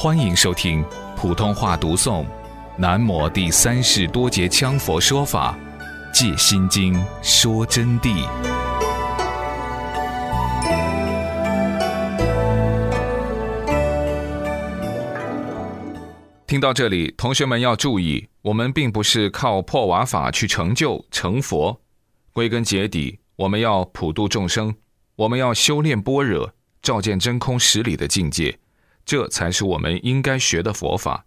欢迎收听普通话读诵《南摩第三世多杰羌佛说法·借心经》说真谛。听到这里，同学们要注意，我们并不是靠破瓦法去成就成佛。归根结底，我们要普度众生，我们要修炼般若，照见真空实理的境界。这才是我们应该学的佛法，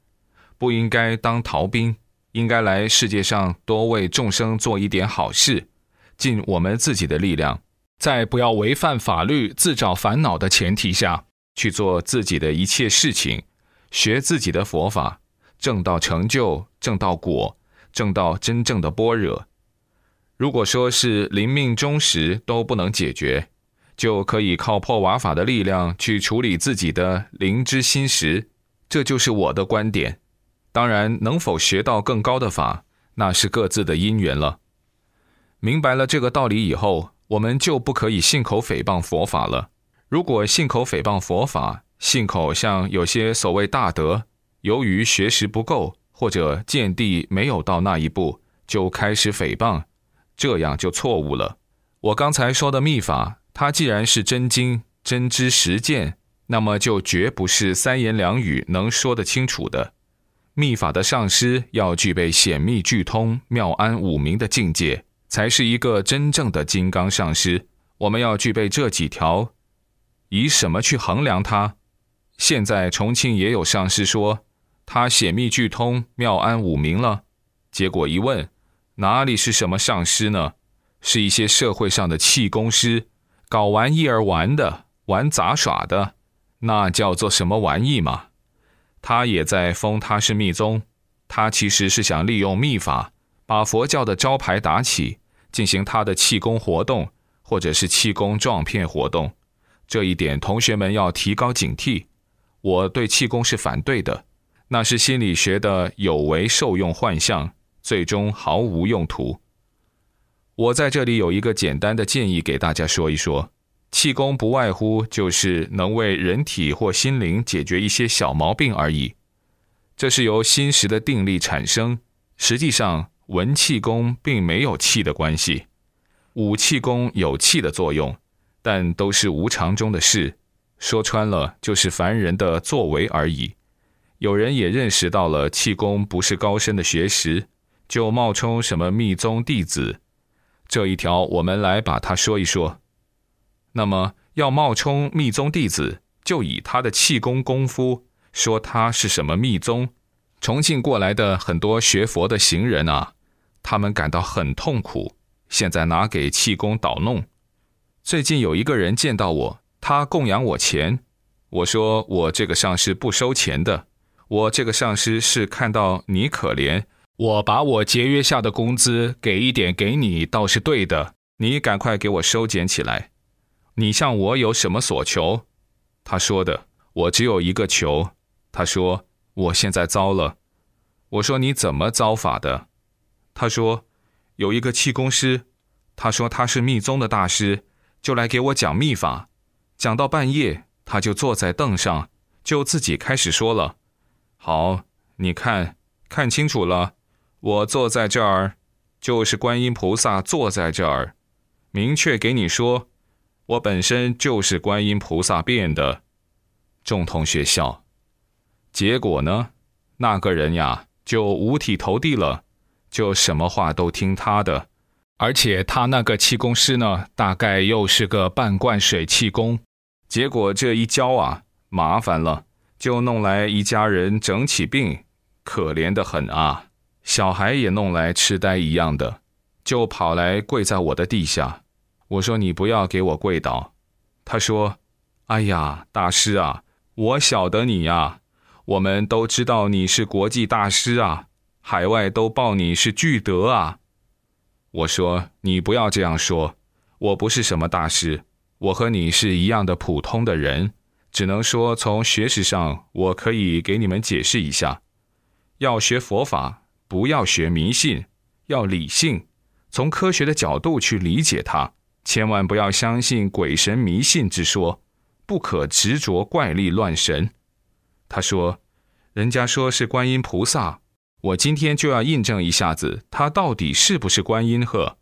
不应该当逃兵，应该来世界上多为众生做一点好事，尽我们自己的力量，在不要违反法律、自找烦恼的前提下去做自己的一切事情，学自己的佛法，正道成就，正道果，正道真正的般若。如果说是临命终时都不能解决。就可以靠破瓦法的力量去处理自己的灵之心识，这就是我的观点。当然，能否学到更高的法，那是各自的因缘了。明白了这个道理以后，我们就不可以信口诽谤佛法了。如果信口诽谤佛法，信口像有些所谓大德，由于学识不够或者见地没有到那一步，就开始诽谤，这样就错误了。我刚才说的秘法。它既然是真经、真知实践，那么就绝不是三言两语能说得清楚的。秘法的上师要具备显密具通、妙安五明的境界，才是一个真正的金刚上师。我们要具备这几条，以什么去衡量它？现在重庆也有上师说他显密具通、妙安五明了，结果一问，哪里是什么上师呢？是一些社会上的气功师。搞玩意儿玩的，玩杂耍的，那叫做什么玩意嘛？他也在封他是密宗，他其实是想利用秘法，把佛教的招牌打起，进行他的气功活动，或者是气功撞骗活动。这一点同学们要提高警惕。我对气功是反对的，那是心理学的有为受用幻象，最终毫无用途。我在这里有一个简单的建议给大家说一说，气功不外乎就是能为人体或心灵解决一些小毛病而已。这是由心识的定力产生，实际上文气功并没有气的关系，武气功有气的作用，但都是无常中的事，说穿了就是凡人的作为而已。有人也认识到了气功不是高深的学识，就冒充什么密宗弟子。这一条，我们来把它说一说。那么，要冒充密宗弟子，就以他的气功功夫说他是什么密宗。重庆过来的很多学佛的行人啊，他们感到很痛苦，现在拿给气功捣弄。最近有一个人见到我，他供养我钱，我说我这个上师不收钱的，我这个上师是看到你可怜。我把我节约下的工资给一点给你，倒是对的。你赶快给我收捡起来。你向我有什么所求？他说的，我只有一个求。他说我现在糟了。我说你怎么糟法的？他说有一个气功师，他说他是密宗的大师，就来给我讲秘法。讲到半夜，他就坐在凳上，就自己开始说了。好，你看看清楚了。我坐在这儿，就是观音菩萨坐在这儿，明确给你说，我本身就是观音菩萨变的。众同学笑，结果呢，那个人呀就五体投地了，就什么话都听他的，而且他那个气功师呢，大概又是个半灌水气功，结果这一教啊，麻烦了，就弄来一家人整起病，可怜的很啊。小孩也弄来痴呆一样的，就跑来跪在我的地下。我说：“你不要给我跪倒。”他说：“哎呀，大师啊，我晓得你呀，我们都知道你是国际大师啊，海外都报你是巨德啊。”我说：“你不要这样说，我不是什么大师，我和你是一样的普通的人，只能说从学识上，我可以给你们解释一下，要学佛法。”不要学迷信，要理性，从科学的角度去理解它。千万不要相信鬼神迷信之说，不可执着怪力乱神。他说：“人家说是观音菩萨，我今天就要印证一下子，他到底是不是观音呵？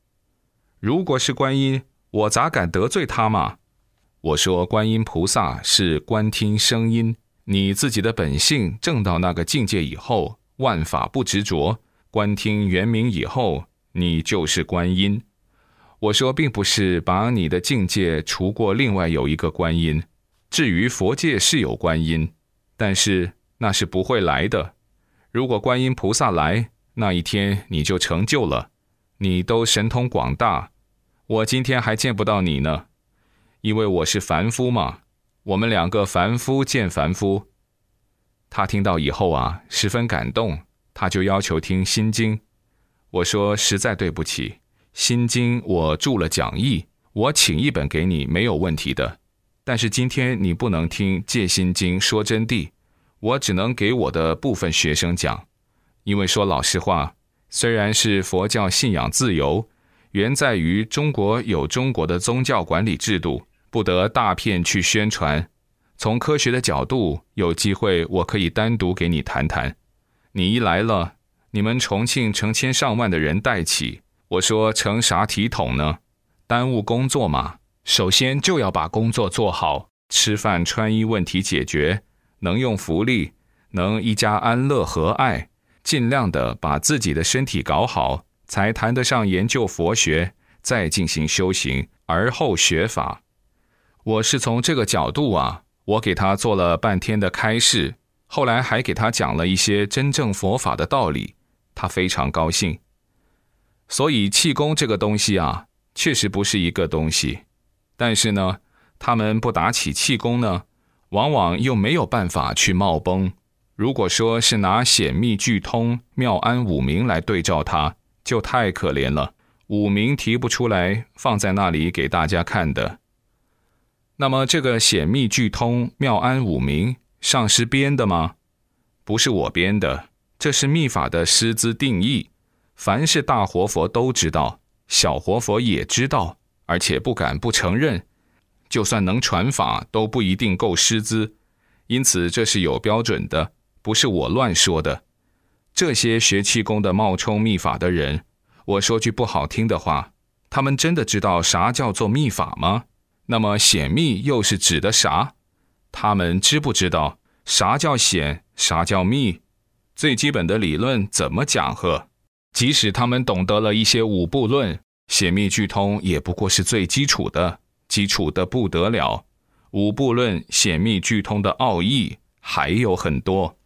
如果是观音，我咋敢得罪他嘛？我说观音菩萨是观听声音，你自己的本性正到那个境界以后，万法不执着，观听圆明以后，你就是观音。我说并不是把你的境界除过，另外有一个观音。至于佛界是有观音，但是。那是不会来的。如果观音菩萨来那一天，你就成就了。你都神通广大，我今天还见不到你呢，因为我是凡夫嘛。我们两个凡夫见凡夫。他听到以后啊，十分感动，他就要求听心经。我说实在对不起，心经我注了讲义，我请一本给你没有问题的。但是今天你不能听戒心经说真谛。我只能给我的部分学生讲，因为说老实话，虽然是佛教信仰自由，原在于中国有中国的宗教管理制度，不得大片去宣传。从科学的角度，有机会我可以单独给你谈谈。你一来了，你们重庆成千上万的人带起，我说成啥体统呢？耽误工作嘛。首先就要把工作做好，吃饭穿衣问题解决。能用福利，能一家安乐和爱，尽量的把自己的身体搞好，才谈得上研究佛学，再进行修行，而后学法。我是从这个角度啊，我给他做了半天的开示，后来还给他讲了一些真正佛法的道理，他非常高兴。所以气功这个东西啊，确实不是一个东西，但是呢，他们不打起气功呢。往往又没有办法去冒崩。如果说是拿显密具通妙安五明来对照它，就太可怜了。五明提不出来，放在那里给大家看的。那么这个显密具通妙安五明，上师编的吗？不是我编的，这是密法的师资定义。凡是大活佛都知道，小活佛也知道，而且不敢不承认。就算能传法，都不一定够师资，因此这是有标准的，不是我乱说的。这些学气功的冒充秘法的人，我说句不好听的话，他们真的知道啥叫做秘法吗？那么显密又是指的啥？他们知不知道啥叫显，啥叫密？最基本的理论怎么讲和？即使他们懂得了一些五部论，显密俱通也不过是最基础的。基础的不得了，五部论显密俱通的奥义还有很多。